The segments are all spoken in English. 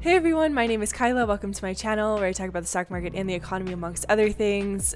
Hey everyone, my name is Kyla. Welcome to my channel where I talk about the stock market and the economy amongst other things.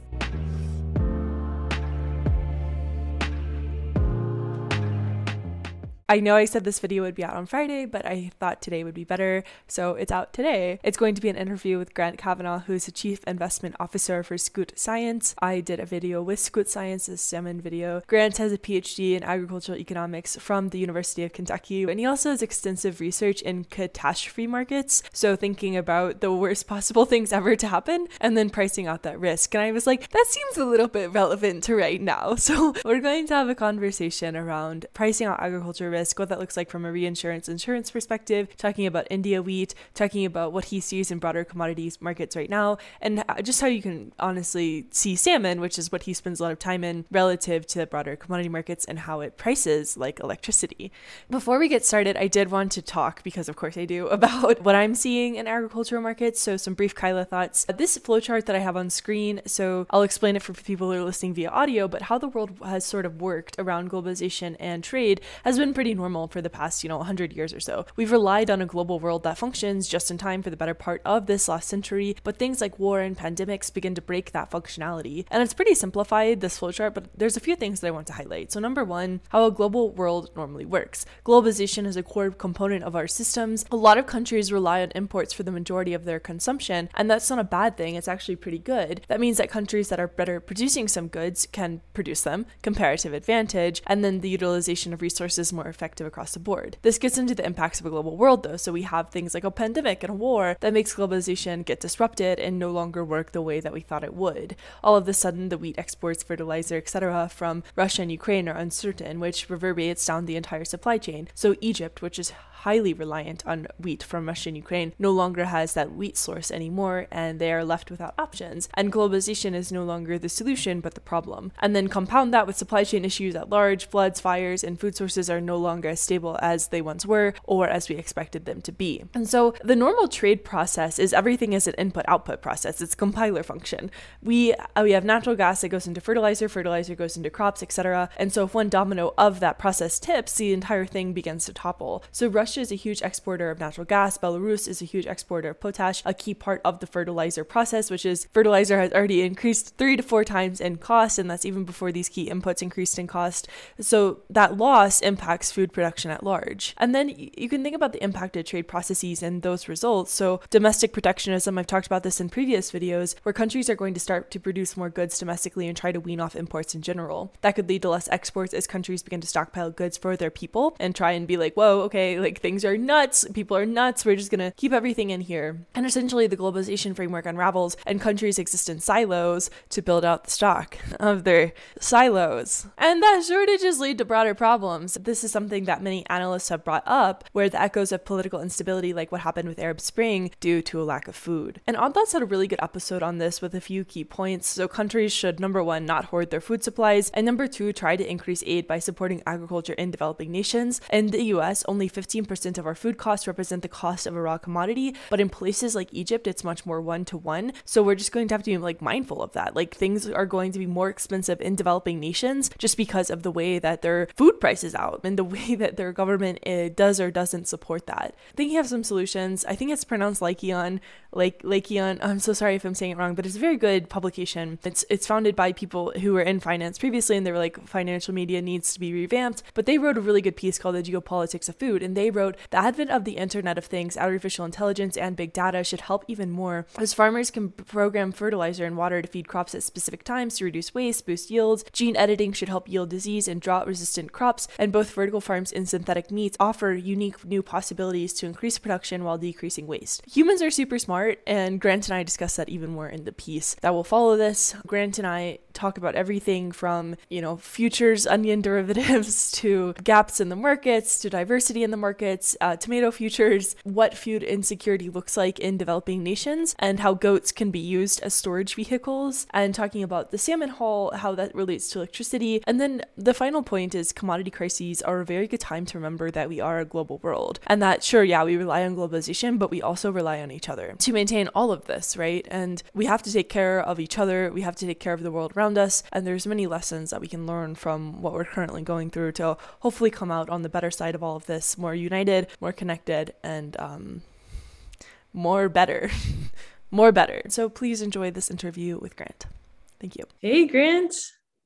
I know I said this video would be out on Friday, but I thought today would be better, so it's out today. It's going to be an interview with Grant Cavanaugh, who's the Chief Investment Officer for Scoot Science. I did a video with Scoot Science, a salmon video. Grant has a PhD in agricultural economics from the University of Kentucky, and he also has extensive research in catastrophe markets, so thinking about the worst possible things ever to happen and then pricing out that risk. And I was like, that seems a little bit relevant to right now. So we're going to have a conversation around pricing out agriculture risk risk, what that looks like from a reinsurance insurance perspective, talking about India wheat, talking about what he sees in broader commodities markets right now, and just how you can honestly see salmon, which is what he spends a lot of time in, relative to broader commodity markets and how it prices like electricity. Before we get started, I did want to talk, because of course I do, about what I'm seeing in agricultural markets. So, some brief Kyla thoughts. This flowchart that I have on screen, so I'll explain it for people who are listening via audio, but how the world has sort of worked around globalization and trade has been pretty normal for the past, you know, 100 years or so. We've relied on a global world that functions just in time for the better part of this last century, but things like war and pandemics begin to break that functionality. And it's pretty simplified, this flowchart, but there's a few things that I want to highlight. So, number one, how a global world normally works. Globalization is a core component of our systems. A lot of countries rely on imports for the majority of their consumption, and that's not a bad thing, it's actually pretty good. That means that countries that are better producing some goods can produce them, comparative advantage, and then the utilization of resources more effective across the board. This gets into the impacts of a global world though, so we have things like a pandemic and a war that makes globalization get disrupted and no longer work the way that we thought it would. All of a sudden, the wheat exports, fertilizer, etc. from Russia and Ukraine are uncertain, which reverberates down the entire supply chain. So Egypt, which is highly reliant on wheat from Russia and Ukraine, no longer has that wheat source anymore, and they are left without options. And globalization is no longer the solution, but the problem. And then compound that with supply chain issues at large, floods, fires, and food sources are no longer as stable as they once were or as we expected them to be. And so the normal trade process is everything is an input output process. It's compiler function. We uh, we have natural gas that goes into fertilizer, fertilizer goes into crops, etc. And so if one domino of that process tips, the entire thing begins to topple. So Russia Russia is a huge exporter of natural gas. Belarus is a huge exporter of potash, a key part of the fertilizer process, which is fertilizer has already increased three to four times in cost, and that's even before these key inputs increased in cost. So that loss impacts food production at large. And then you can think about the impacted trade processes and those results. So domestic protectionism, I've talked about this in previous videos, where countries are going to start to produce more goods domestically and try to wean off imports in general. That could lead to less exports as countries begin to stockpile goods for their people and try and be like, whoa, okay, like things are nuts, people are nuts, we're just gonna keep everything in here. And essentially, the globalization framework unravels, and countries exist in silos to build out the stock of their silos. And that shortages lead to broader problems. This is something that many analysts have brought up, where the echoes of political instability, like what happened with Arab Spring, due to a lack of food. And Odd Lots had a really good episode on this with a few key points. So, countries should number one, not hoard their food supplies, and number two, try to increase aid by supporting agriculture in developing nations. In the US, only 15% of our food costs represent the cost of a raw commodity, but in places like Egypt, it's much more one to one. So we're just going to have to be like mindful of that. Like things are going to be more expensive in developing nations just because of the way that their food prices out and the way that their government uh, does or doesn't support that. Thinking of some solutions, I think it's pronounced Lyceon, like Lyceon. I'm so sorry if I'm saying it wrong, but it's a very good publication. It's it's founded by people who were in finance previously, and they were like financial media needs to be revamped. But they wrote a really good piece called The Geopolitics of Food, and they wrote the advent of the Internet of Things, artificial intelligence, and big data should help even more, as farmers can program fertilizer and water to feed crops at specific times to reduce waste, boost yields. Gene editing should help yield disease and drought resistant crops, and both vertical farms and synthetic meats offer unique new possibilities to increase production while decreasing waste. Humans are super smart, and Grant and I discuss that even more in the piece that will follow this. Grant and I talk about everything from, you know, futures onion derivatives to gaps in the markets to diversity in the markets, uh, tomato futures, what food insecurity looks like in developing nations, and how goats can be used as storage vehicles, and talking about the salmon haul, how that relates to electricity. And then the final point is commodity crises are a very good time to remember that we are a global world, and that sure, yeah, we rely on globalization, but we also rely on each other to maintain all of this, right? And we have to take care of each other, we have to take care of the world around us, and there's many lessons that we can learn from what we're currently going through to hopefully come out on the better side of all of this, more united, more connected, and um, more better. more better. So please enjoy this interview with Grant. Thank you. Hey, Grant.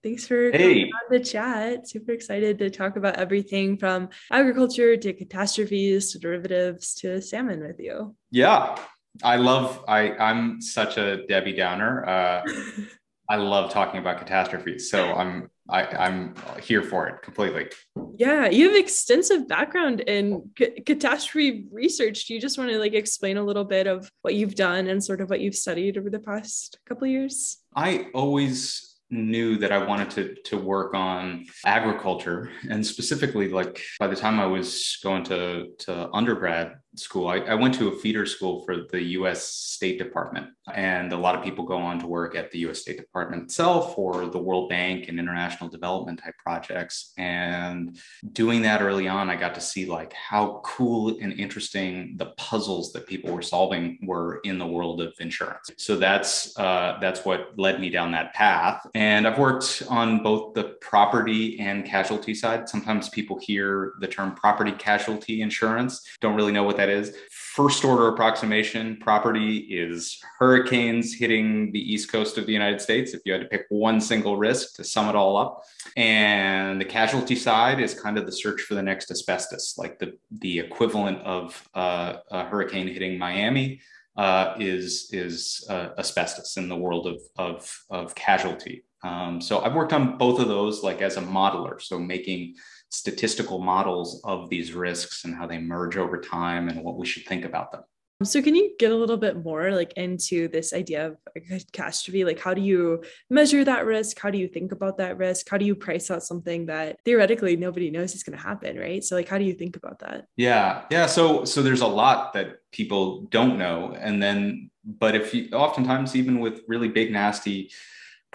Thanks for hey. coming on the chat. Super excited to talk about everything from agriculture to catastrophes to derivatives to salmon with you. Yeah, I love. I I'm such a Debbie Downer. Uh, I love talking about catastrophes, so I'm I, I'm here for it completely. Yeah, you have extensive background in c- catastrophe research. Do you just want to like explain a little bit of what you've done and sort of what you've studied over the past couple years? I always knew that I wanted to to work on agriculture and specifically like by the time I was going to to undergrad school. I, I went to a feeder school for the US State Department and a lot of people go on to work at the US State Department itself or the World Bank and international development type projects. And doing that early on I got to see like how cool and interesting the puzzles that people were solving were in the world of insurance. So that's uh, that's what led me down that path. And I've worked on both the property and casualty side. Sometimes people hear the term property casualty insurance, don't really know what that is. First order approximation property is hurricanes hitting the east coast of the United States. If you had to pick one single risk to sum it all up. And the casualty side is kind of the search for the next asbestos, like the, the equivalent of uh, a hurricane hitting Miami uh, is is uh, asbestos in the world of of, of casualty. Um, so I've worked on both of those, like as a modeler, so making statistical models of these risks and how they merge over time and what we should think about them. So can you get a little bit more like into this idea of a catastrophe? Like how do you measure that risk? How do you think about that risk? How do you price out something that theoretically nobody knows is going to happen, right? So like how do you think about that? Yeah. Yeah, so so there's a lot that people don't know and then but if you oftentimes even with really big nasty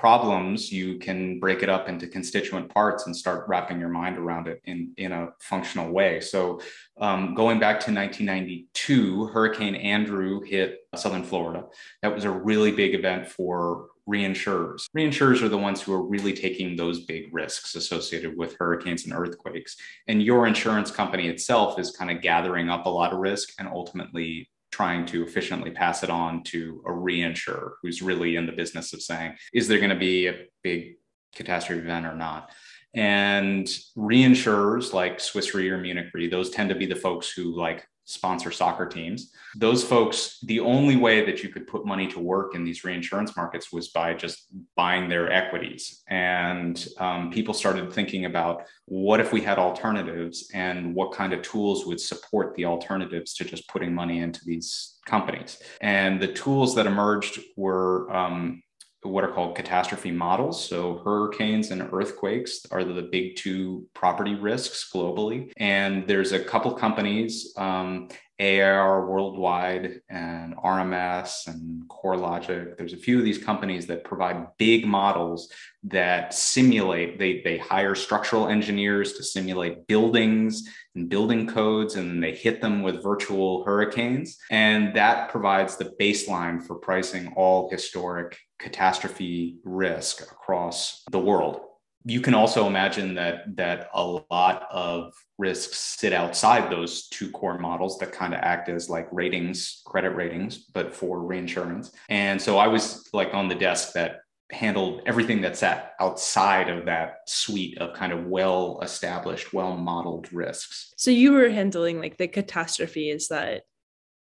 problems, you can break it up into constituent parts and start wrapping your mind around it in, in a functional way. So, um, going back to 1992, Hurricane Andrew hit Southern Florida. That was a really big event for reinsurers. Reinsurers are the ones who are really taking those big risks associated with hurricanes and earthquakes. And your insurance company itself is kind of gathering up a lot of risk and ultimately trying to efficiently pass it on to a reinsurer who's really in the business of saying, is there going to be a big catastrophe event or not? And reinsurers like Swiss Re or Munich Re, those tend to be the folks who like sponsor soccer teams. Those folks, the only way that you could put money to work in these reinsurance markets was by just buying their equities. And um, people started thinking about what if we had alternatives and what kind of tools would support the alternatives to just putting money into these companies. And the tools that emerged were um, what are called catastrophe models. So, hurricanes and earthquakes are the big two property risks globally. And there's a couple companies, um, AIR Worldwide and RMS and CoreLogic. There's a few of these companies that provide big models that simulate, they, they hire structural engineers to simulate buildings and building codes, and they hit them with virtual hurricanes. And that provides the baseline for pricing all historic catastrophe risk across the world you can also imagine that that a lot of risks sit outside those two core models that kind of act as like ratings credit ratings but for reinsurance. And so i was like on the desk that handled everything that sat outside of that suite of kind of well established well modeled risks. So you were handling like the catastrophes that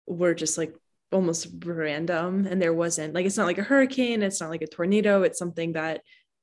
were just like almost random and there wasn't like it's not like a hurricane it's not like a tornado it's something that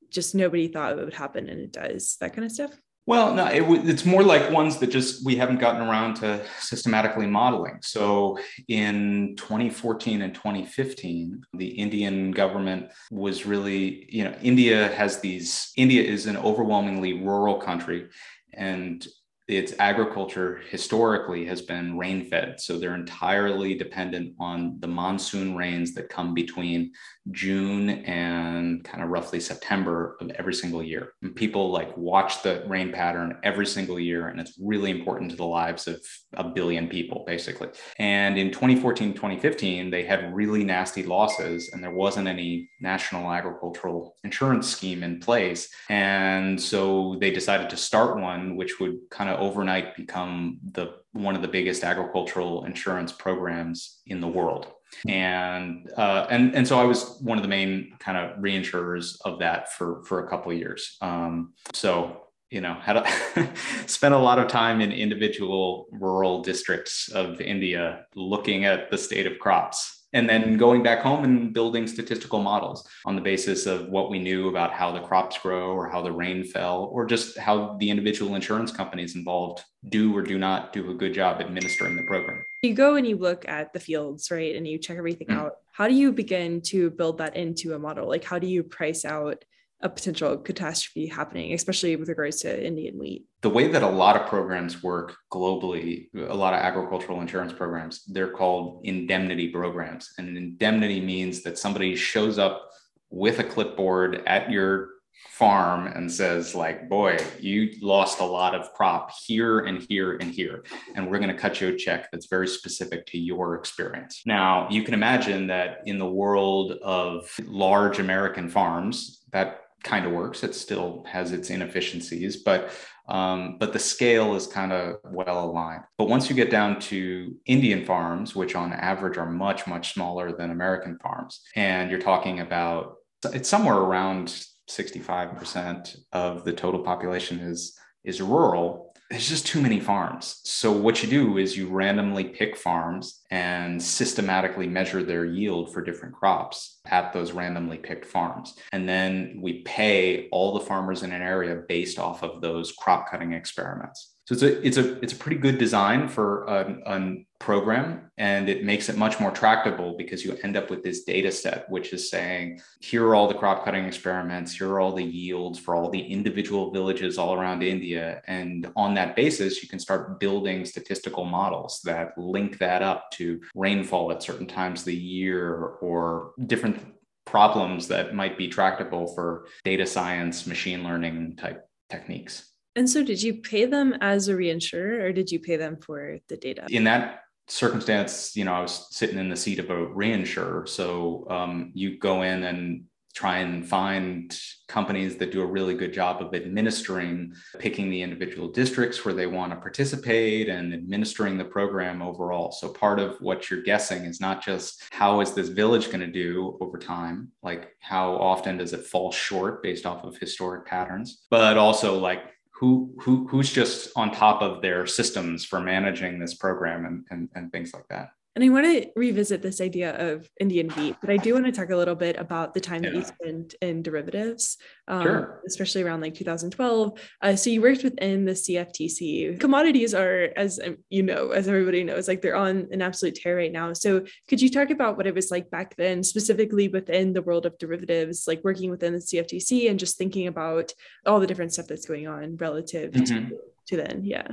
just nobody thought it would happen and it does that kind of stuff? Well no it, it's more like ones that just we haven't gotten around to systematically modeling. So in 2014 and 2015 the indian government was really you know india has these india is an overwhelmingly rural country and its agriculture historically has been rain fed. So they're entirely dependent on the monsoon rains that come between June and kind of roughly September of every single year. And people like watch the rain pattern every single year, and it's really important to the lives of a billion people, basically. And in 2014, 2015, they had really nasty losses, and there wasn't any national agricultural insurance scheme in place. And so they decided to start one, which would kind of overnight become the one of the biggest agricultural insurance programs in the world. And uh, and and so I was one of the main kind of reinsurers of that for for a couple years. Um, so you know had a, spent a lot of time in individual rural districts of India looking at the state of crops and then going back home and building statistical models on the basis of what we knew about how the crops grow or how the rain fell or just how the individual insurance companies involved do or do not do a good job administering the program. You go and you look at the fields right? And you check everything mm-hmm. out. How do you begin to build that into a model? Like how do you price out a potential catastrophe happening, especially with regards to Indian wheat. The way that a lot of programs work globally, a lot of agricultural insurance programs, they're called indemnity programs. And an indemnity means that somebody shows up with a clipboard at your farm and says like boy you lost a lot of crop here and here and here and we're going to cut you a check that's very specific to your experience now you can imagine that in the world of large american farms that kind of works. It still has its inefficiencies, but um, but the scale is kind of well aligned. But once you get down to Indian farms, which on average are much much smaller than American farms, and you're talking about it's somewhere around 65% of the total population is is rural there's just too many farms. So what you do is you randomly pick farms and systematically measure their yield for different crops at those randomly picked farms. And then we pay all the farmers in an area based off of those crop cutting experiments. So it's a it's a it's a pretty good design for a, a, program, and it makes it much more tractable because you end up with this data set, which is saying here are all the crop cutting experiments, here are all the yields for all the individual villages all around India, and on that basis, you can start building statistical models that link that up to rainfall at certain times of the year or different problems that might be tractable for data science, machine learning type techniques. And so, did you pay them as a reinsurer or did you pay them for the data? In that circumstance, you know, I was sitting in the seat of a reinsurer. So, um, you go in and try and find companies that do a really good job of administering, picking the individual districts where they want to participate and administering the program overall. So part of what you're guessing is not just how is this village going to do over time, like how often does it fall short based off of historic patterns, but also like who who who's just on top of their systems for managing this program and, and, and things like that and I want to revisit this idea of Indian wheat, but I do want to talk a little bit about the time yeah. that you spent in derivatives, um, sure. especially around like 2012. Uh, so you worked within the CFTC. Commodities are, as um, you know, as everybody knows, like they're on an absolute tear right now. So could you talk about what it was like back then, specifically within the world of derivatives, like working within the CFTC and just thinking about all the different stuff that's going on relative mm-hmm. to, to then? Yeah.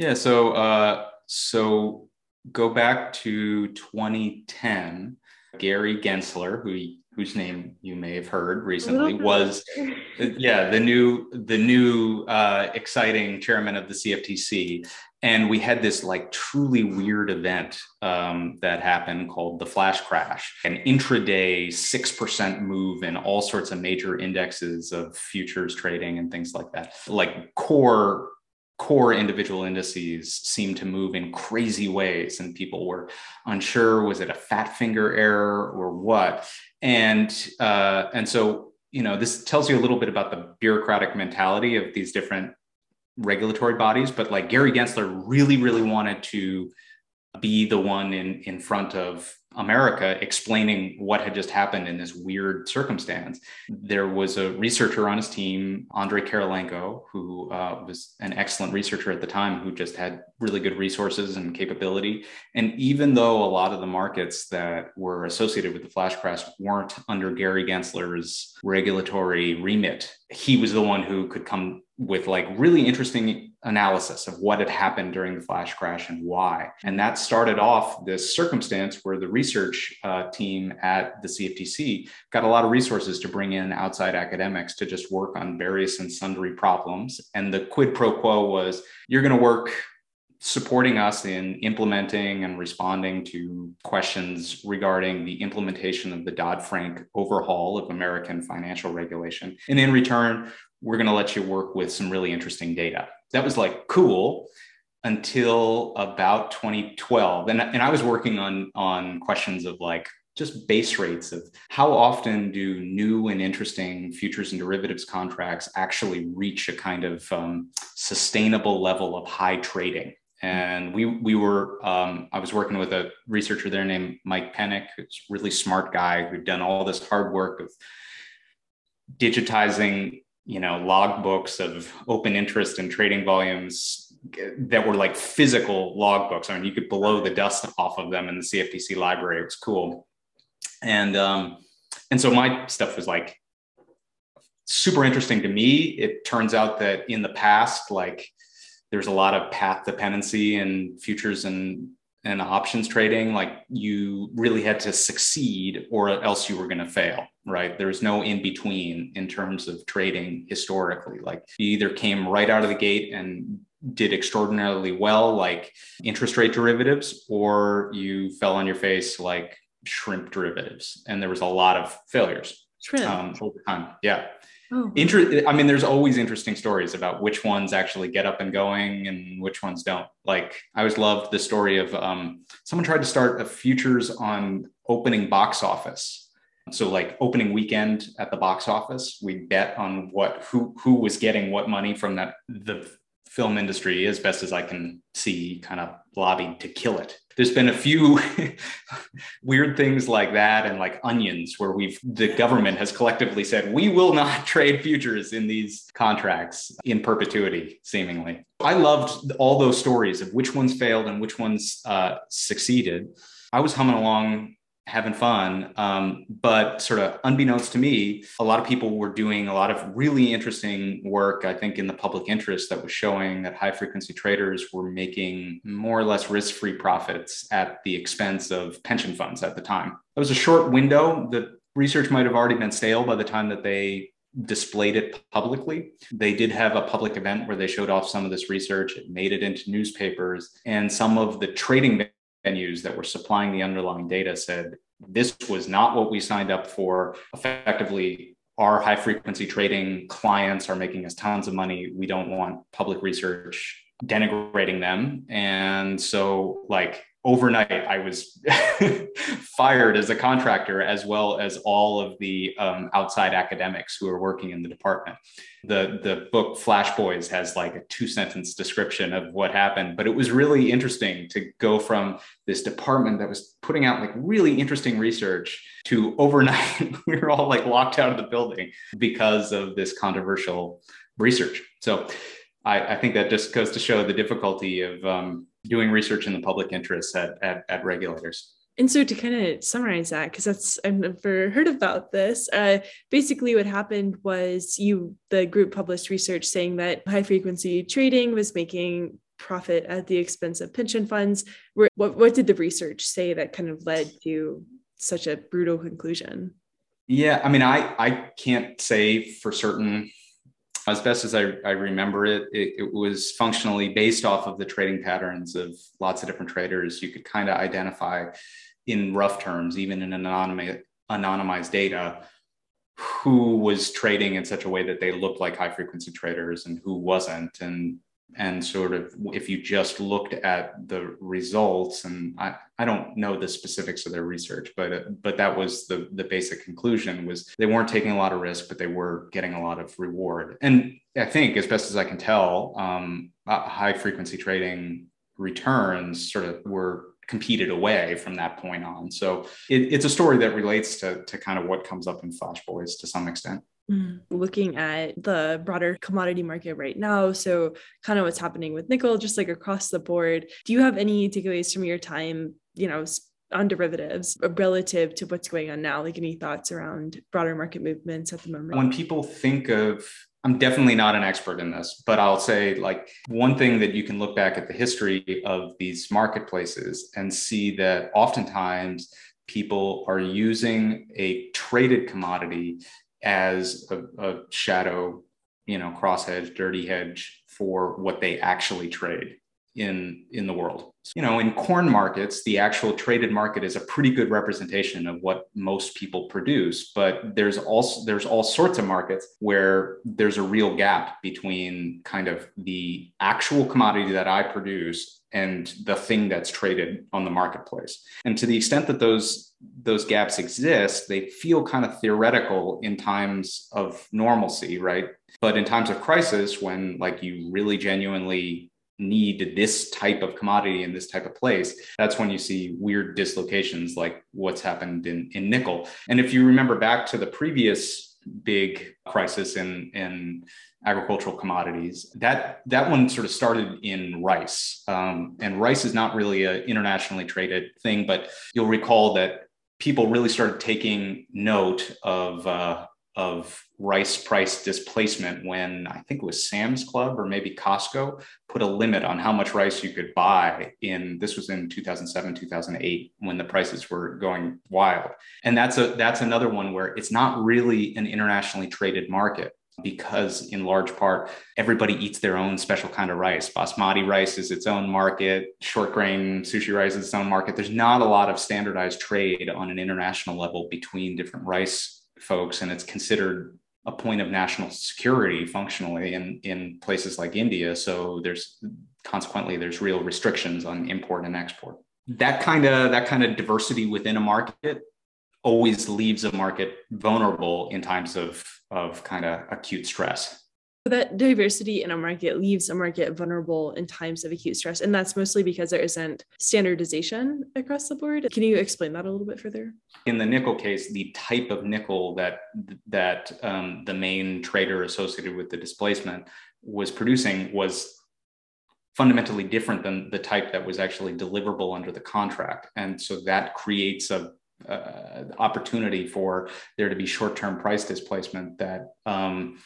Yeah. So, uh, so go back to 2010, Gary Gensler, who whose name you may have heard recently, was yeah the new the new uh, exciting chairman of the CFTC, and we had this like truly weird event um, that happened called the flash crash, an intraday six percent move in all sorts of major indexes of futures trading and things like that, like core core individual indices seemed to move in crazy ways and people were unsure was it a fat finger error or what? And uh, and so you know this tells you a little bit about the bureaucratic mentality of these different regulatory bodies but like gary gensler really really wanted to be the one in in front of America explaining what had just happened in this weird circumstance. There was a researcher on his team, Andre Kirilenko, who uh, was an excellent researcher at the time, who just had really good resources and capability. And even though a lot of the markets that were associated with the flash crash weren't under Gary Gensler's regulatory remit, he was the one who could come with like really interesting analysis of what had happened during the flash crash and why. And that started off this circumstance where the research uh, team at the CFTC got a lot of resources to bring in outside academics to just work on various and sundry problems. And the quid pro quo was you're going to work supporting us in implementing and responding to questions regarding the implementation of the Dodd Frank overhaul of American financial regulation. And in return, we're going to let you work with some really interesting data that was like cool until about 2012 and, and i was working on on questions of like just base rates of how often do new and interesting futures and derivatives contracts actually reach a kind of um, sustainable level of high trading. And we we were um, I was working with a researcher there named Mike Penick, who's a really smart guy who'd done all this hard work of digitizing you know logbooks of open interest and trading volumes that were like physical logbooks. I mean, you could blow the dust off of them in the CFTC library. It was cool, and um, and so my stuff was like super interesting to me. It turns out that in the past, like there's a lot of path dependency in futures and and options trading like you really had to succeed or else you were going to fail right? There's no in between in terms of trading historically. Like you either came right out of the gate and did extraordinarily well like interest rate derivatives or you fell on your face like shrimp derivatives. And there was a lot of failures um, over time. Yeah Oh. Inter- I mean, there's always interesting stories about which ones actually get up and going and which ones don't. Like, I always loved the story of um, someone tried to start a futures on opening box office. So, like opening weekend at the box office, we bet on what who who was getting what money from that the film industry, as best as I can see, kind of lobbied to kill it. There's been a few weird things like that and like onions where we've the government has collectively said we will not trade futures in these contracts in perpetuity, seemingly. I loved all those stories of which ones failed and which ones uh, succeeded. I was humming along having fun. Um, but sort of unbeknownst to me, a lot of people were doing a lot of really interesting work, I think, in the public interest that was showing that high frequency traders were making more or less risk free profits at the expense of pension funds at the time. It was a short window. The research might have already been stale by the time that they displayed it publicly. They did have a public event where they showed off some of this research. It made it into newspapers, and some of the trading venues that were supplying the underlying data said this was not what we signed up for. Effectively, our high frequency trading clients are making us tons of money. We don't want public research denigrating them. And so, like, overnight i was fired as a contractor as well as all of the um, outside academics who are working in the department. The the book flash boys has like a two sentence description of what happened but it was really interesting to go from this department that was putting out like really interesting research to overnight we were all like locked out of the building because of this controversial research. So I, I think that just goes to show the difficulty of um, doing research in the public interest at, at, at regulators. And so to kind of summarize that, because that's I've never heard about this. Uh, basically, what happened was you the group published research saying that high frequency trading was making profit at the expense of pension funds. What what did the research say that kind of led to such a brutal conclusion? Yeah, I mean, I I can't say for certain as best as I, I remember it, it, it, was functionally based off of the trading patterns of lots of different traders. You could kind of identify in rough terms, even in anonymized, anonymized data, who was trading in such a way that they looked like high frequency traders and who wasn't. And and sort of if you just looked at the results and I, I don't know the specifics of their research but but that was the the basic conclusion was they weren't taking a lot of risk but they were getting a lot of reward. And i think as best as i can tell um, high frequency trading returns sort of were competed away from that point on. So it, it's a story that relates to to kind of what comes up in flash boys to some extent Mm, looking at the broader commodity market right now. So, kind of what's happening with nickel, just like across the board. Do you have any takeaways from your time, you know, on derivatives relative to what's going on now? Like, any thoughts around broader market movements at the moment? When people think of I'm definitely not an expert in this, but I'll say like one thing that you can look back at the history of these marketplaces and see that oftentimes people are using a traded commodity as a, a shadow, you know, cross hedge, dirty hedge for what they actually trade. in in the world. You know, in corn markets, the actual traded market is a pretty good representation of what most people produce, but there's also there's all sorts of markets where there's a real gap between kind of the actual commodity that I produce and the thing that's traded on the marketplace. And to the extent that those those gaps exist, they feel kind of theoretical in times of normalcy, right? But in times of crisis, when like you really genuinely need this type of commodity in this type of place, that's when you see weird dislocations like what's happened in, in nickel. And if you remember back to the previous big crisis in, in agricultural commodities, that, that one sort of started in rice. Um, and rice is not really an internationally traded thing, but you'll recall that people really started taking note of uh, of rice price displacement when I think it was Sam's Club or maybe Costco put a limit on how much rice you could buy in this was in 2007 2008 when the prices were going wild. And that's a that's another one where it's not really an internationally traded market because in large part everybody eats their own special kind of rice. Basmati rice is its own market. Short grain sushi rice is its own market. There's not a lot of standardized trade on an international level between different rice folks, and it's considered a point of national security functionally in, in places like India. So there's consequently there's real restrictions on import and export. That kind of that kind of diversity within a market always leaves a market vulnerable in times of of kind of acute stress that diversity in a market leaves a market vulnerable in times of acute stress and that's mostly because there isn't standardization across the board. Can you explain that a little bit further? In the nickel case the type of nickel that that um, the main trader associated with the displacement was producing was fundamentally different than the type that was actually deliverable under the contract. And so that creates a uh, opportunity for there to be short-term price displacement that um,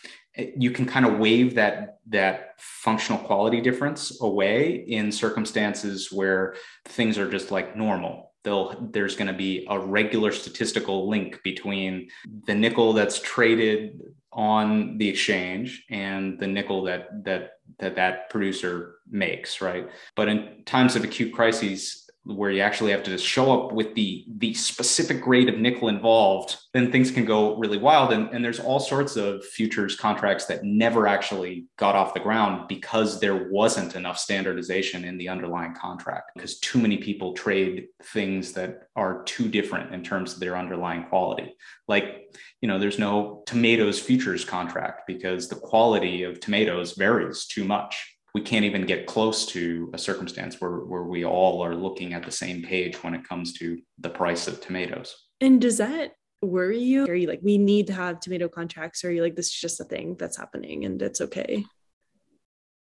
you can kind of wave that that functional quality difference away in circumstances where things are just like normal. They'll, there's going to be a regular statistical link between the nickel that's traded on the exchange and the nickel that that that that producer makes right? But in times of acute crises where you actually have to just show up with the the specific grade of nickel involved then things can go really wild. And, and there's all sorts of futures contracts that never actually got off the ground because there wasn't enough standardization in the underlying contract because too many people trade things that are too different in terms of their underlying quality. Like you know there's no tomatoes futures contract because the quality of tomatoes varies too much we can't even get close to a circumstance where, where we all are looking at the same page when it comes to the price of tomatoes. And does that worry you? Are you like, we need to have tomato contracts? Or are you like, this is just a thing that's happening and it's okay?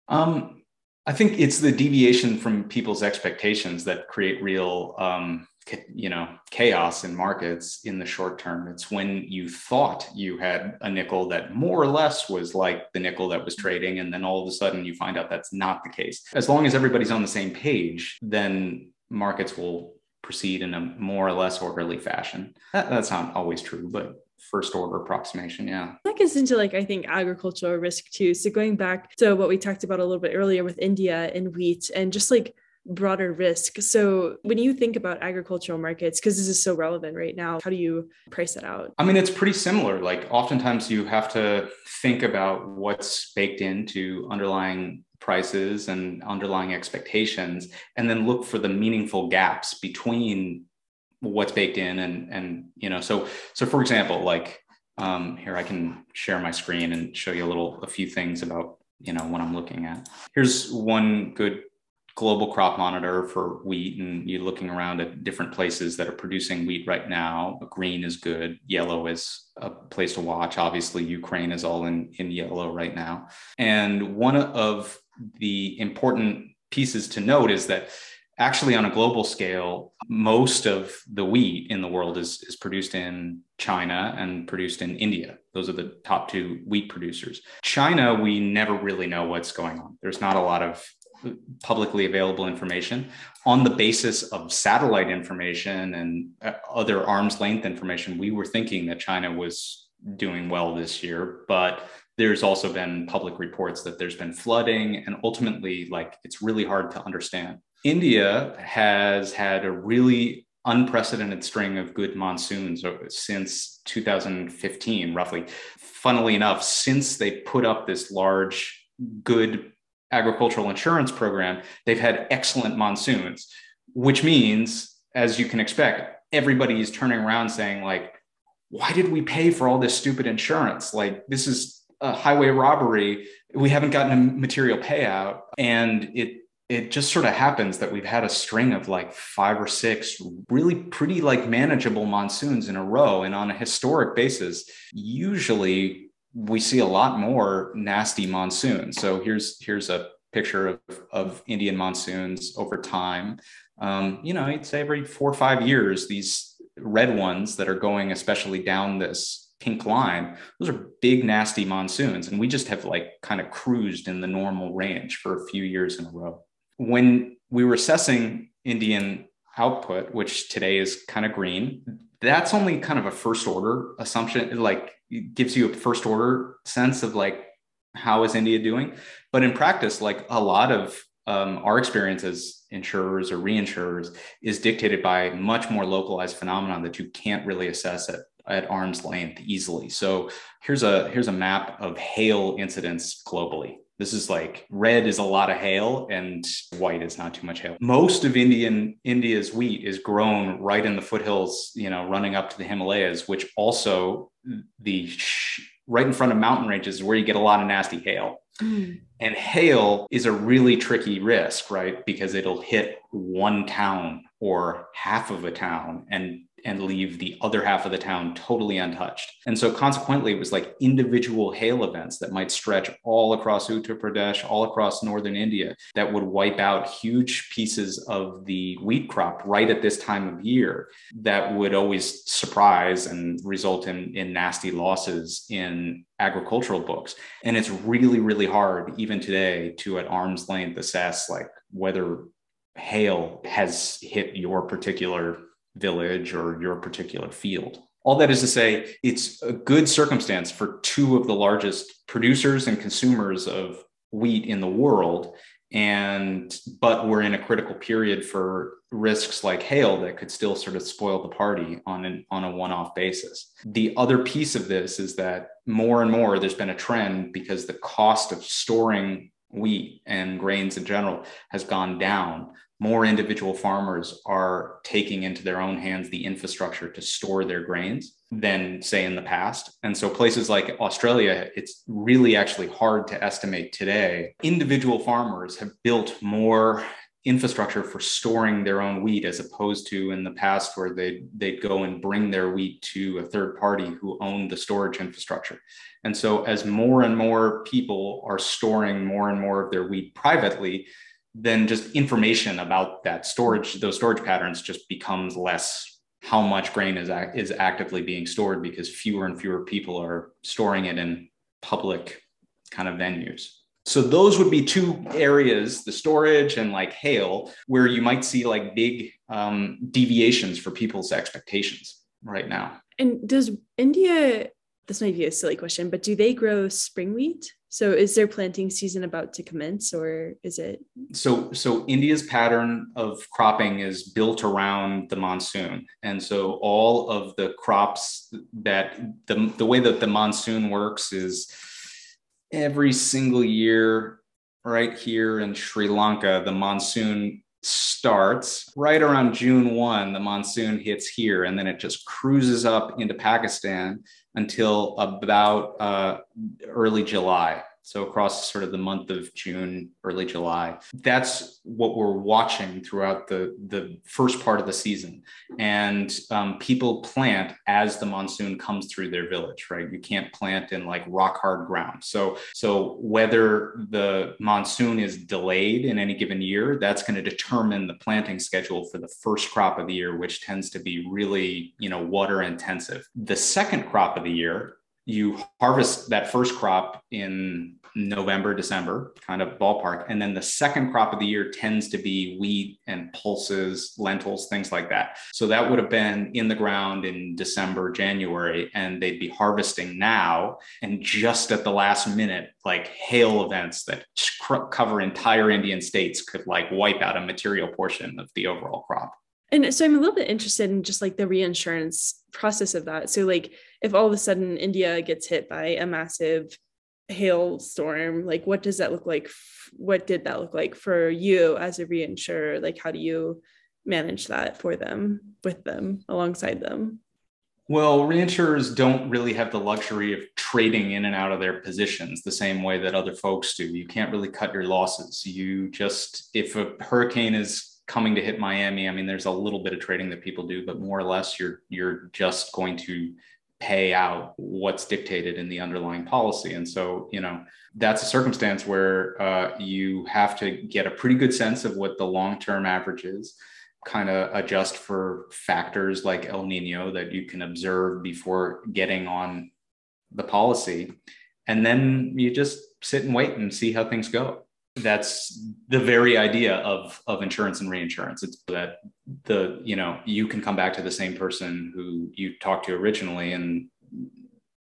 Um, I think it's the deviation from people's expectations that create real um, you know chaos in markets in the short term. It's when you thought you had a nickel that more or less was like the nickel that was trading and then all of a sudden you find out that's not the case. As long as everybody's on the same page then markets will proceed in a more or less orderly fashion. That, that's not always true but first order approximation yeah. That gets into like i think agricultural risk too. So going back to what we talked about a little bit earlier with india and wheat and just like broader risk. So when you think about agricultural markets, because this is so relevant right now, how do you price that out? I mean, it's pretty similar. Like oftentimes you have to think about what's baked into underlying prices and underlying expectations, and then look for the meaningful gaps between what's baked in and and you know so so for example like um, here i can share my screen and show you a little a few things about you know what i'm looking at here's one good global crop monitor for wheat and you're looking around at different places that are producing wheat right now. Green is good. Yellow is a place to watch. Obviously ukraine is all in, in yellow right now. And one of the important pieces to note is that actually on a global scale most of the wheat in the world is, is produced in china and produced in india. Those are the top two wheat producers. China we never really know what's going on. There's not a lot of publicly available information on the basis of satellite information and uh, other arm's length information we were thinking that china was doing well this year, but there's also been public reports that there's been flooding and ultimately like it's really hard to understand. India has had a really unprecedented string of good monsoons since 2015 roughly. Funnily enough, since they put up this large good agricultural insurance program, they've had excellent monsoons, which means as you can expect, everybody is turning around saying like why did we pay for all this stupid insurance? Like, this is a highway robbery. We haven't gotten a material payout. And it, it just sort of happens that we've had a string of like five or six really pretty like manageable monsoons in a row. And on a historic basis, usually we see a lot more nasty monsoons. So here's, here's a picture of, of Indian monsoons over time. Um, you know, say every four or five years, these red ones that are going especially down this pink line those are big nasty monsoons and we just have like kind of cruised in the normal range for a few years in a row when we were assessing indian output which today is kind of green that's only kind of a first order assumption like it gives you a first order sense of like how is india doing but in practice like a lot of um, our experience as insurers or reinsurers is dictated by much more localized phenomenon that you can't really assess at, at arm's length easily. So here's a here's a map of hail incidents globally. This is like red is a lot of hail and white is not too much hail. Most of Indian India's wheat is grown right in the foothills, you know, running up to the Himalayas, which also the sh- right in front of mountain ranges is where you get a lot of nasty hail. Mm. And hail is a really tricky risk, right? Because it'll hit one town or half of a town and and leave the other half of the town totally untouched. And so consequently, it was like individual hail events that might stretch all across Uttar Pradesh, all across northern India, that would wipe out huge pieces of the wheat crop right at this time of year that would always surprise and result in, in nasty losses in agricultural books. And it's really, really hard, even today, to at arm's length assess like whether hail has hit your particular village or your particular field. All that is to say, it's a good circumstance for two of the largest producers and consumers of wheat in the world. And, but we're in a critical period for risks like hail that could still sort of spoil the party on an, on a one-off basis. The other piece of this is that more and more there's been a trend because the cost of storing wheat and grains in general has gone down more individual farmers are taking into their own hands the infrastructure to store their grains than say in the past. And so places like Australia, it's really actually hard to estimate today. Individual farmers have built more infrastructure for storing their own wheat as opposed to in the past where they they'd go and bring their wheat to a third party who owned the storage infrastructure. And so as more and more people are storing more and more of their wheat privately, then just information about that storage, those storage patterns just becomes less how much grain is, is actively being stored because fewer and fewer people are storing it in public kind of venues. So those would be two areas, the storage and like hail, where you might see like big um, deviations for people's expectations right now. And does India, this might be a silly question, but do they grow spring wheat? So is their planting season about to commence or is it So so India's pattern of cropping is built around the monsoon. And so all of the crops that the the way that the monsoon works is every single year right here in Sri Lanka the monsoon starts right around June 1 the monsoon hits here and then it just cruises up into Pakistan until about uh, early July. So across sort of the month of June, early July. That's what we're watching throughout the, the first part of the season. And um, people plant as the monsoon comes through their village, right? You can't plant in like rock hard ground. So, so whether the monsoon is delayed in any given year, that's going to determine the planting schedule for the first crop of the year, which tends to be really, you know, water intensive. The second crop of the year you harvest that first crop in November, December, kind of ballpark. And then the second crop of the year tends to be wheat and pulses, lentils, things like that. So that would have been in the ground in December, January, and they'd be harvesting now. And just at the last minute, like hail events that cover entire Indian states could like wipe out a material portion of the overall crop. And so I'm a little bit interested in just like the reinsurance process of that. So like if all of a sudden India gets hit by a massive hailstorm like what does that look like what did that look like for you as a reinsurer? Like how do you manage that for them with them alongside them? Well reinsurers don't really have the luxury of trading in and out of their positions the same way that other folks do. You can't really cut your losses. You just if a hurricane is coming to hit miami i mean there's a little bit of trading that people do but more or less you're you're just going to pay out what's dictated in the underlying policy. And so, you know, that's a circumstance where uh, you have to get a pretty good sense of what the long term average is, kind of adjust for factors like El Nino that you can observe before getting on the policy. And then you just sit and wait and see how things go that's the very idea of of insurance and reinsurance. It's that the you know you can come back to the same person who you talked to originally and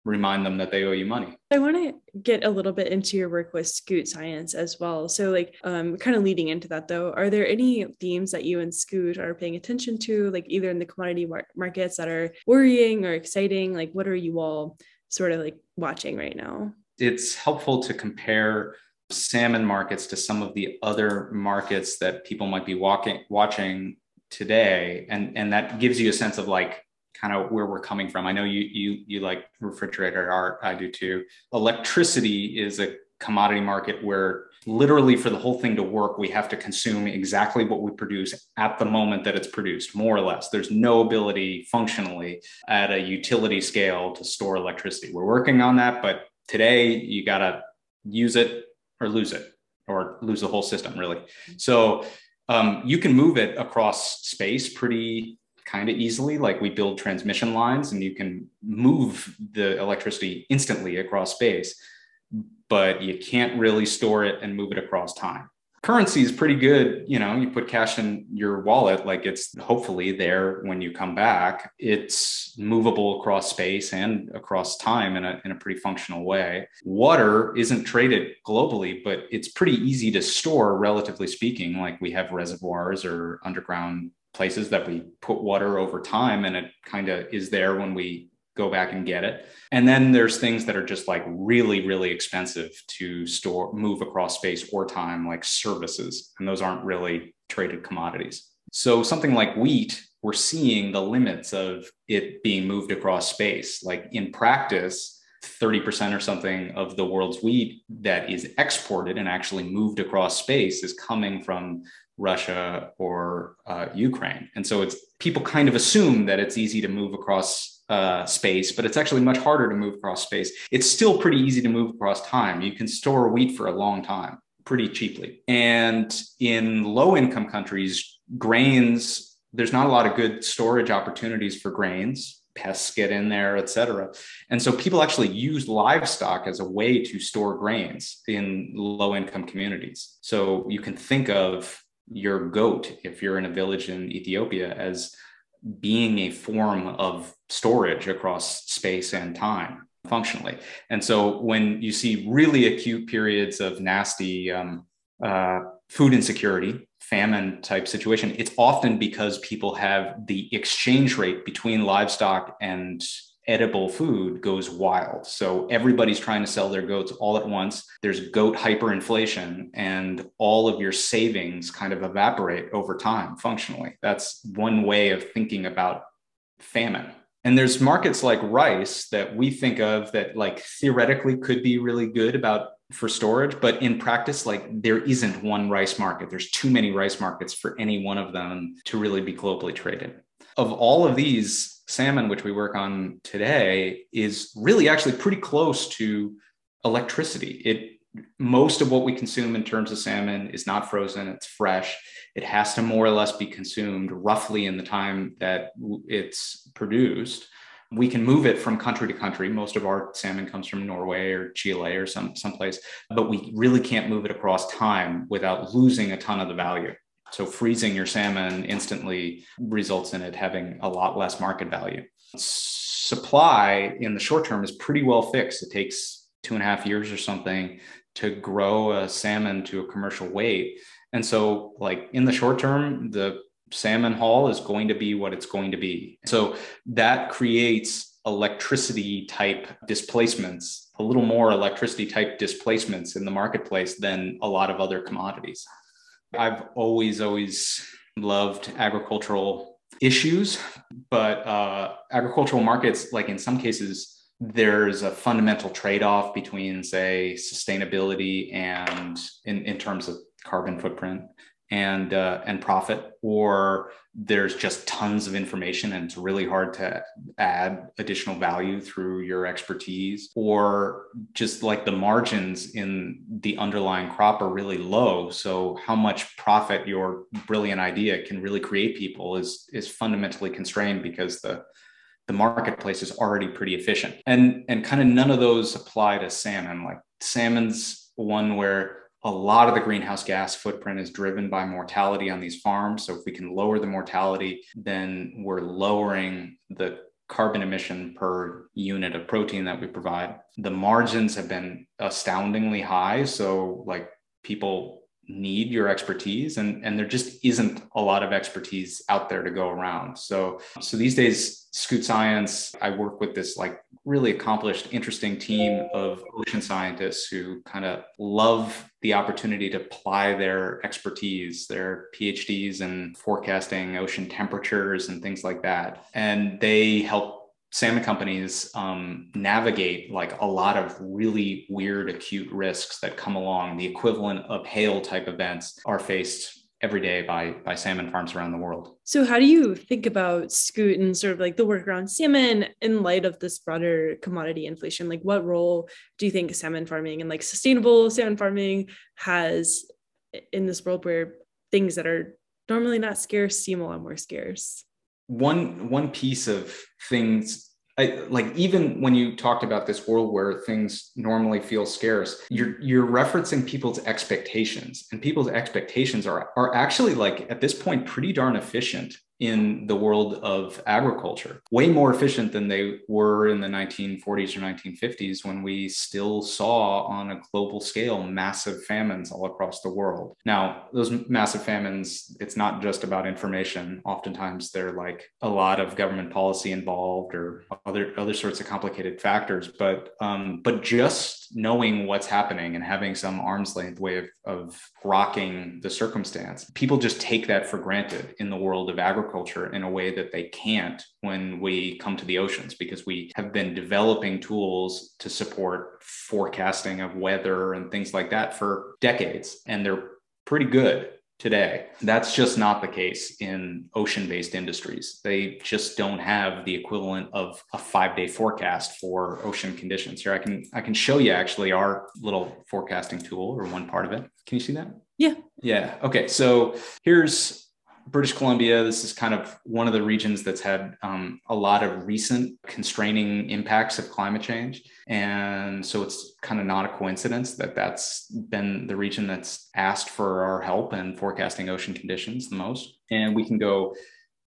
remind them that they owe you money. I want to get a little bit into your work with scoot science as well. So like um kind of leading into that though are there any themes that you and scoot are paying attention to like either in the commodity mar- markets that are worrying or exciting? Like what are you all sort of like watching right now? It's helpful to compare salmon markets to some of the other markets that people might be walking watching today. And and that gives you a sense of like kind of where we're coming from. I know you you you like refrigerator art. I do too. Electricity is a commodity market where literally for the whole thing to work we have to consume exactly what we produce at the moment that it's produced more or less. There's no ability functionally at a utility scale to store electricity. We're working on that but today you got to use it or lose it or lose the whole system really. So um, you can move it across space pretty kind of easily like we build transmission lines and you can move the electricity instantly across space but you can't really store it and move it across time currency is pretty good you know you put cash in your wallet like it's hopefully there when you come back. It's movable across space and across time in a, in a pretty functional way. Water isn't traded globally but it's pretty easy to store relatively speaking like we have reservoirs or underground places that we put water over time and it kind of is there when we go back and get it. And then there's things that are just like really, really expensive to store, move across space or time, like services. And those aren't really traded commodities. So something like wheat, we're seeing the limits of it being moved across space. Like in practice, 30% or something of the world's wheat that is exported and actually moved across space is coming from Russia or uh, Ukraine. And so it's people kind of assume that it's easy to move across uh, space, but it's actually much harder to move across space. It's still pretty easy to move across time. You can store wheat for a long time pretty cheaply. And in low income countries, grains, there's not a lot of good storage opportunities for grains. Pests get in there, et cetera. And so people actually use livestock as a way to store grains in low income communities. So you can think of your goat, if you're in a village in Ethiopia, as being a form of storage across space and time functionally. And so when you see really acute periods of nasty um, uh, food insecurity, famine type situation, it's often because people have the exchange rate between livestock and edible food goes wild. So everybody's trying to sell their goats all at once. There's goat hyperinflation, and all of your savings kind of evaporate over time functionally. That's one way of thinking about famine. And there's markets like rice that we think of that like theoretically could be really good about for storage, but in practice, like there isn't one rice market. There's too many rice markets for any one of them to really be globally traded. Of all of these, salmon, which we work on today, is really actually pretty close to electricity. It most of what we consume in terms of salmon is not frozen, it's fresh. It has to more or less be consumed roughly in the time that it's produced. we can move it from country to country. Most of our salmon comes from Norway or Chile or some someplace, but we really can't move it across time without losing a ton of the value. So freezing your salmon instantly results in it having a lot less market value. Supply in the short term is pretty well fixed. It takes two and a half years or something to grow a salmon to a commercial weight. And so, like in the short term, the salmon haul is going to be what it's going to be. So that creates electricity type displacements, a little more electricity type displacements in the marketplace than a lot of other commodities. I've always, always loved agricultural issues, but uh, agricultural markets, like in some cases, there's a fundamental trade off between, say, sustainability and in, in terms of carbon footprint and uh, and profit or there's just tons of information and it's really hard to add additional value through your expertise or just like the margins in the underlying crop are really low. So how much profit your brilliant idea can really create people is is fundamentally constrained because the the marketplace is already pretty efficient. And and kind of none of those apply to salmon. Like salmon's one where a lot of the greenhouse gas footprint is driven by mortality on these farms. So if we can lower the mortality, then we're lowering the carbon emission per unit of protein that we provide. The margins have been astoundingly high. So like people need your expertise and and there just isn't a lot of expertise out there to go around. So so these days scoot science i work with this like really accomplished interesting team of ocean scientists who kind of love the opportunity to apply their expertise their phds in forecasting ocean temperatures and things like that. And they help salmon companies um, navigate like a lot of really weird acute risks that come along. The equivalent of hail type events are faced every day by by salmon farms around the world. So how do you think about scoot and sort of like the work around salmon in light of this broader commodity inflation? Like what role do you think salmon farming and like sustainable salmon farming has in this world where things that are normally not scarce seem a lot more scarce? One one piece of things I, like even when you talked about this world where things normally feel scarce you're you're referencing people's expectations and people's expectations are are actually like at this point pretty darn efficient in the world of agriculture, way more efficient than they were in the 1940s or 1950s when we still saw on a global scale massive famines all across the world. Now, those massive famines, it's not just about information. Oftentimes, they're like a lot of government policy involved or other other sorts of complicated factors. But um, but just knowing what's happening and having some arm's length way of, of rocking the circumstance, people just take that for granted in the world of agriculture in a way that they can't when we come to the oceans because we have been developing tools to support forecasting of weather and things like that for decades and they're pretty good today. That's just not the case in ocean based industries. They just don't have the equivalent of a five day forecast for ocean conditions. Here, I can, I can show you actually our little forecasting tool or one part of it. Can you see that? Yeah. Yeah. Okay. So here's British Columbia, this is kind of one of the regions that's had um, a lot of recent constraining impacts of climate change. And so it's kind of not a coincidence that that's been the region that's asked for our help in forecasting ocean conditions the most. And we can go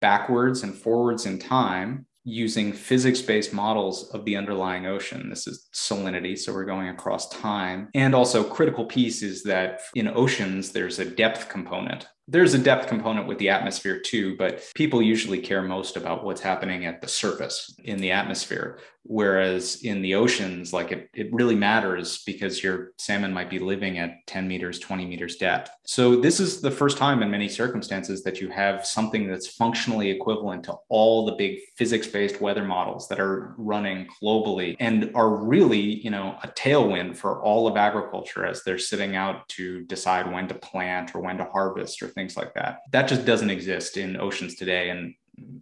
backwards and forwards in time using physics based models of the underlying ocean. This is salinity, so we're going across time. And also, critical piece is that in oceans, there's a depth component there's a depth component with the atmosphere too, but people usually care most about what's happening at the surface in the atmosphere. Whereas in the oceans, like it, it really matters because your salmon might be living at 10 meters, 20 meters depth. So this is the first time in many circumstances that you have something that's functionally equivalent to all the big physics-based weather models that are running globally and are really, you know, a tailwind for all of agriculture as they're sitting out to decide when to plant or when to harvest or things like that. That just doesn't exist in oceans today. And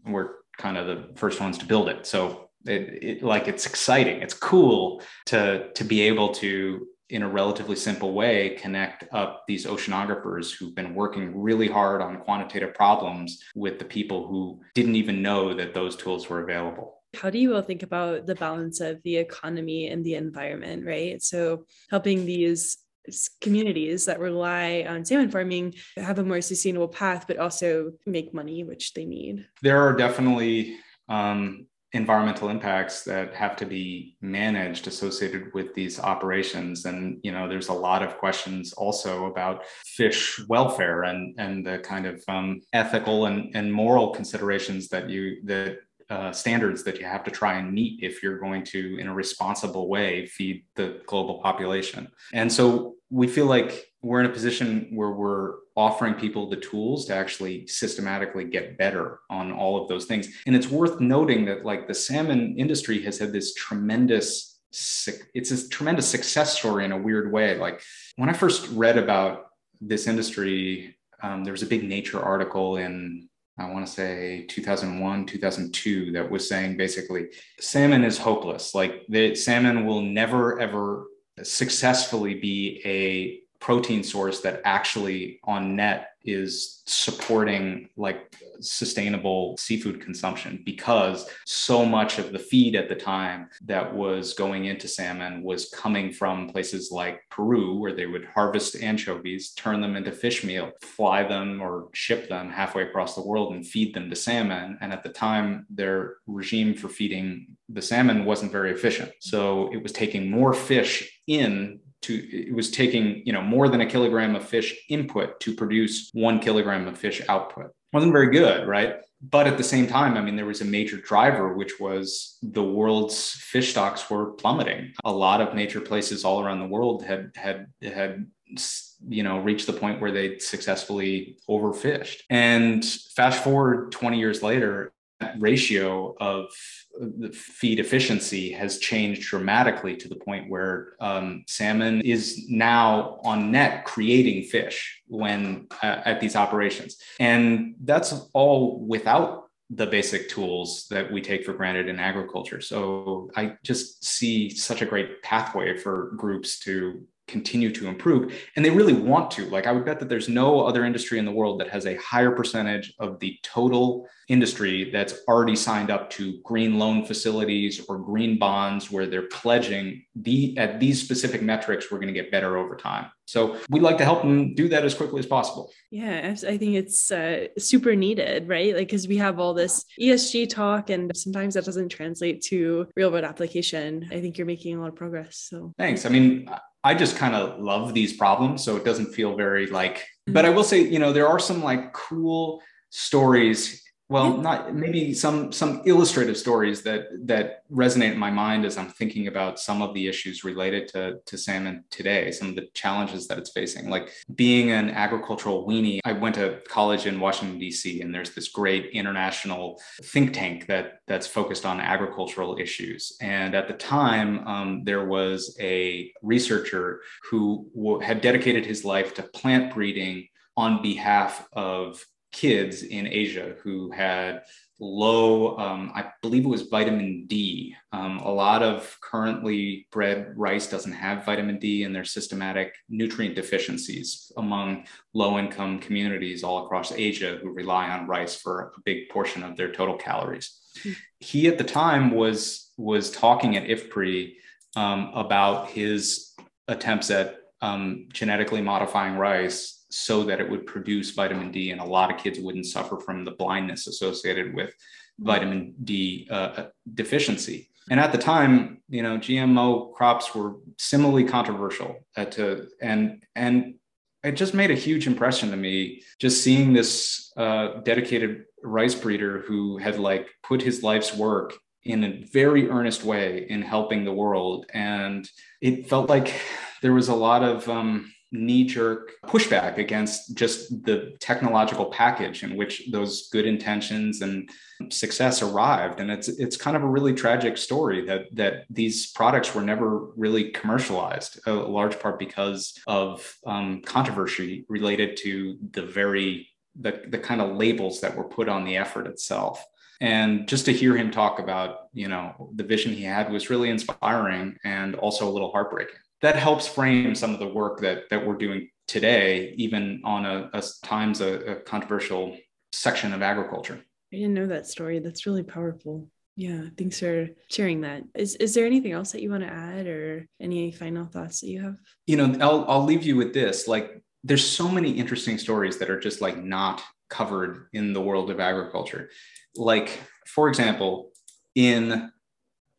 we're kind of the first ones to build it. So it, it, like it's exciting it's cool to to be able to in a relatively simple way, connect up these oceanographers who've been working really hard on quantitative problems with the people who didn't even know that those tools were available. How do you all think about the balance of the economy and the environment, right? So, helping these communities that rely on salmon farming have a more sustainable path, but also make money, which they need. There are definitely um, environmental impacts that have to be managed associated with these operations and you know there's a lot of questions also about fish welfare and and the kind of um, ethical and, and moral considerations that you that uh, standards that you have to try and meet if you're going to in a responsible way feed the global population and so we feel like we're in a position where we're offering people the tools to actually systematically get better on all of those things. And it's worth noting that like the salmon industry has had this tremendous it's a tremendous success story in a weird way. Like when I first read about this industry, um, there was a big Nature article in I want to say 2001, 2002 that was saying basically salmon is hopeless. Like the salmon will never ever successfully be a protein source that actually on net is supporting like sustainable seafood consumption because so much of the feed at the time that was going into salmon was coming from places like Peru where they would harvest anchovies, turn them into fish meal, fly them or ship them halfway across the world and feed them to salmon and at the time their regime for feeding the salmon wasn't very efficient. So it was taking more fish in to it was taking you know more than a kilogram of fish input to produce one kilogram of fish output. Wasn't very good right? But at the same time i mean there was a major driver which was the world's fish stocks were plummeting. A lot of nature places all around the world had had had you know reached the point where they successfully overfished. And fast forward 20 years later ratio of the feed efficiency has changed dramatically to the point where um, salmon is now on net creating fish when uh, at these operations. And that's all without the basic tools that we take for granted in agriculture. So i just see such a great pathway for groups to continue to improve and they really want to. Like i would bet that there's no other industry in the world that has a higher percentage of the total industry that's already signed up to green loan facilities or green bonds where they're pledging the at these specific metrics we're going to get better over time. So we'd like to help them do that as quickly as possible. Yeah i think it's uh, super needed right? Like because we have all this esg talk and sometimes that doesn't translate to real world application. I think you're making a lot of progress so. Thanks. I mean I just kind of love these problems. So it doesn't feel very like, mm-hmm. but I will say, you know, there are some like cool stories well not maybe some some illustrative stories that that resonate in my mind as i'm thinking about some of the issues related to to salmon today some of the challenges that it's facing. Like being an agricultural weenie i went to college in washington d.c and there's this great international think tank that that's focused on agricultural issues. And at the time um, there was a researcher who w- had dedicated his life to plant breeding on behalf of kids in Asia who had low, um, I believe it was vitamin D. Um, a lot of currently bred rice doesn't have vitamin D, and there's systematic nutrient deficiencies among low income communities all across Asia who rely on rice for a big portion of their total calories. Mm-hmm. He at the time was was talking at IFPRI um, about his attempts at um, genetically modifying rice so that it would produce vitamin D, and a lot of kids wouldn't suffer from the blindness associated with vitamin D uh, deficiency. And at the time, you know, GMO crops were similarly controversial to, and and it just made a huge impression to me just seeing this uh, dedicated rice breeder who had like put his life's work in a very earnest way in helping the world and it felt like there was a lot of um, knee jerk pushback against just the technological package in which those good intentions and success arrived. And it's it's kind of a really tragic story that that these products were never really commercialized a large part because of um, controversy related to the very the, the kind of labels that were put on the effort itself. And just to hear him talk about you know the vision he had was really inspiring and also a little heartbreaking that helps frame some of the work that that we're doing today, even on a, a times a, a controversial section of agriculture. I didn't know that story. That's really powerful. Yeah, thanks for sharing that. Is is there anything else that you want to add or any final thoughts that you have? You know, I'll I'll leave you with this. Like there's so many interesting stories that are just like not covered in the world of agriculture. Like for example, in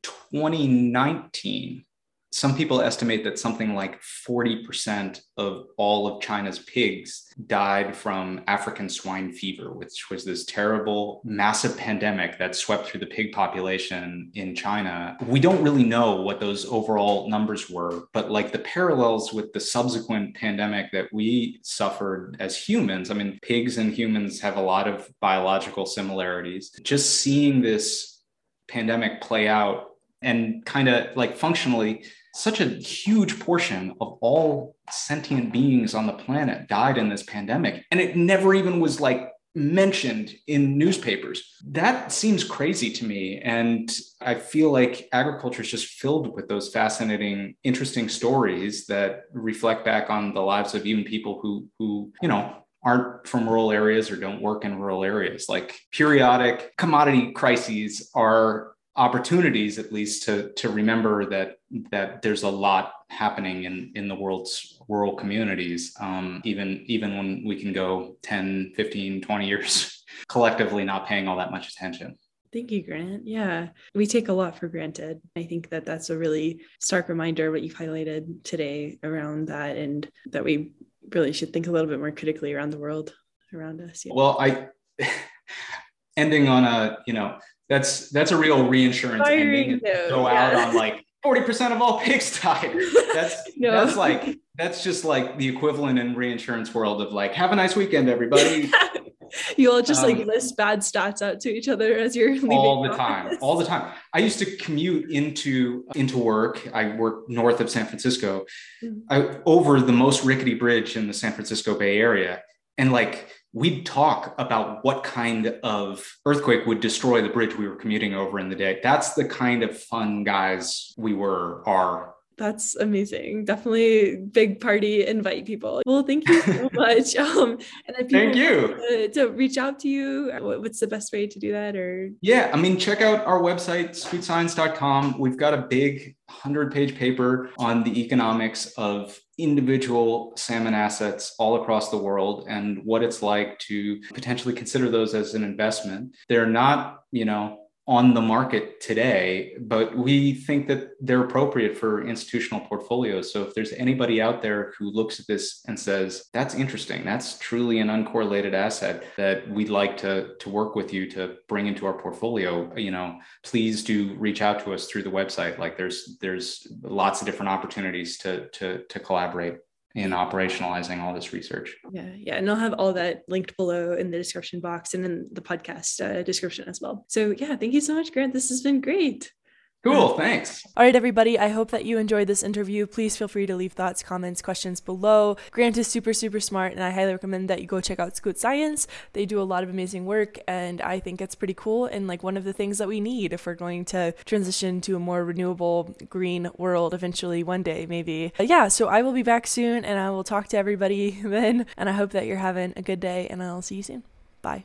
2019, some people estimate that something like 40% of all of China's pigs died from African swine fever, which was this terrible, massive pandemic that swept through the pig population in China. We don't really know what those overall numbers were, but like the parallels with the subsequent pandemic that we suffered as humans, I mean, pigs and humans have a lot of biological similarities. Just seeing this pandemic play out and kind of like functionally such a huge portion of all sentient beings on the planet died in this pandemic and it never even was like mentioned in newspapers. That seems crazy to me and i feel like agriculture is just filled with those fascinating interesting stories that reflect back on the lives of even people who who you know aren't from rural areas or don't work in rural areas. Like periodic commodity crises are opportunities at least to to remember that that there's a lot happening in in the world's rural communities um, even even when we can go 10 15 20 years collectively not paying all that much attention Thank you, Grant. Yeah, we take a lot for granted. I think that that's a really stark reminder what you've highlighted today around that, and that we really should think a little bit more critically around the world around us. Yeah. Well, I ending on a you know that's that's a real reinsurance ending. Go yeah. out on like 40% of all pigs died. That's no. that's like that's just like the equivalent in reinsurance world of like have a nice weekend, everybody. you all just um, like list bad stats out to each other as you're leaving all the office. time all the time i used to commute into into work i work north of san francisco mm-hmm. I, over the most rickety bridge in the san francisco bay area and like we'd talk about what kind of earthquake would destroy the bridge we were commuting over in the day. That's the kind of fun guys we were, are. That's amazing. Definitely big party, invite people. Well, thank you so much. Um, and if thank you to, to, reach out to you, what's the best way to do that? Or yeah, I mean, check out our website, scootscience.com. We've got a big 100 page paper on the economics of individual salmon assets all across the world and what it's like to potentially consider those as an investment. They're not, you know, on the market today, but we think that they're appropriate for institutional portfolios. So if there's anybody out there who looks at this and says, that's interesting, that's truly an uncorrelated asset that we'd like to, to work with you to bring into our portfolio, you know, please do reach out to us through the website. Like there's there's lots of different opportunities to to to collaborate in operationalizing all this research. Yeah, yeah, and I'll have all that linked below in the description box and in the podcast uh, description as well. So yeah, thank you so much, Grant. This has been great. Cool, thanks. All right, everybody. I hope that you enjoyed this interview. Please feel free to leave thoughts, comments, questions below. Grant is super, super smart, and I highly recommend that you go check out Scoot Science. They do a lot of amazing work, and I think it's pretty cool and like one of the things that we need if we're going to transition to a more renewable, green world eventually one day, maybe. But yeah, so I will be back soon, and I will talk to everybody then, and I hope that you're having a good day, and I'll see you soon. Bye.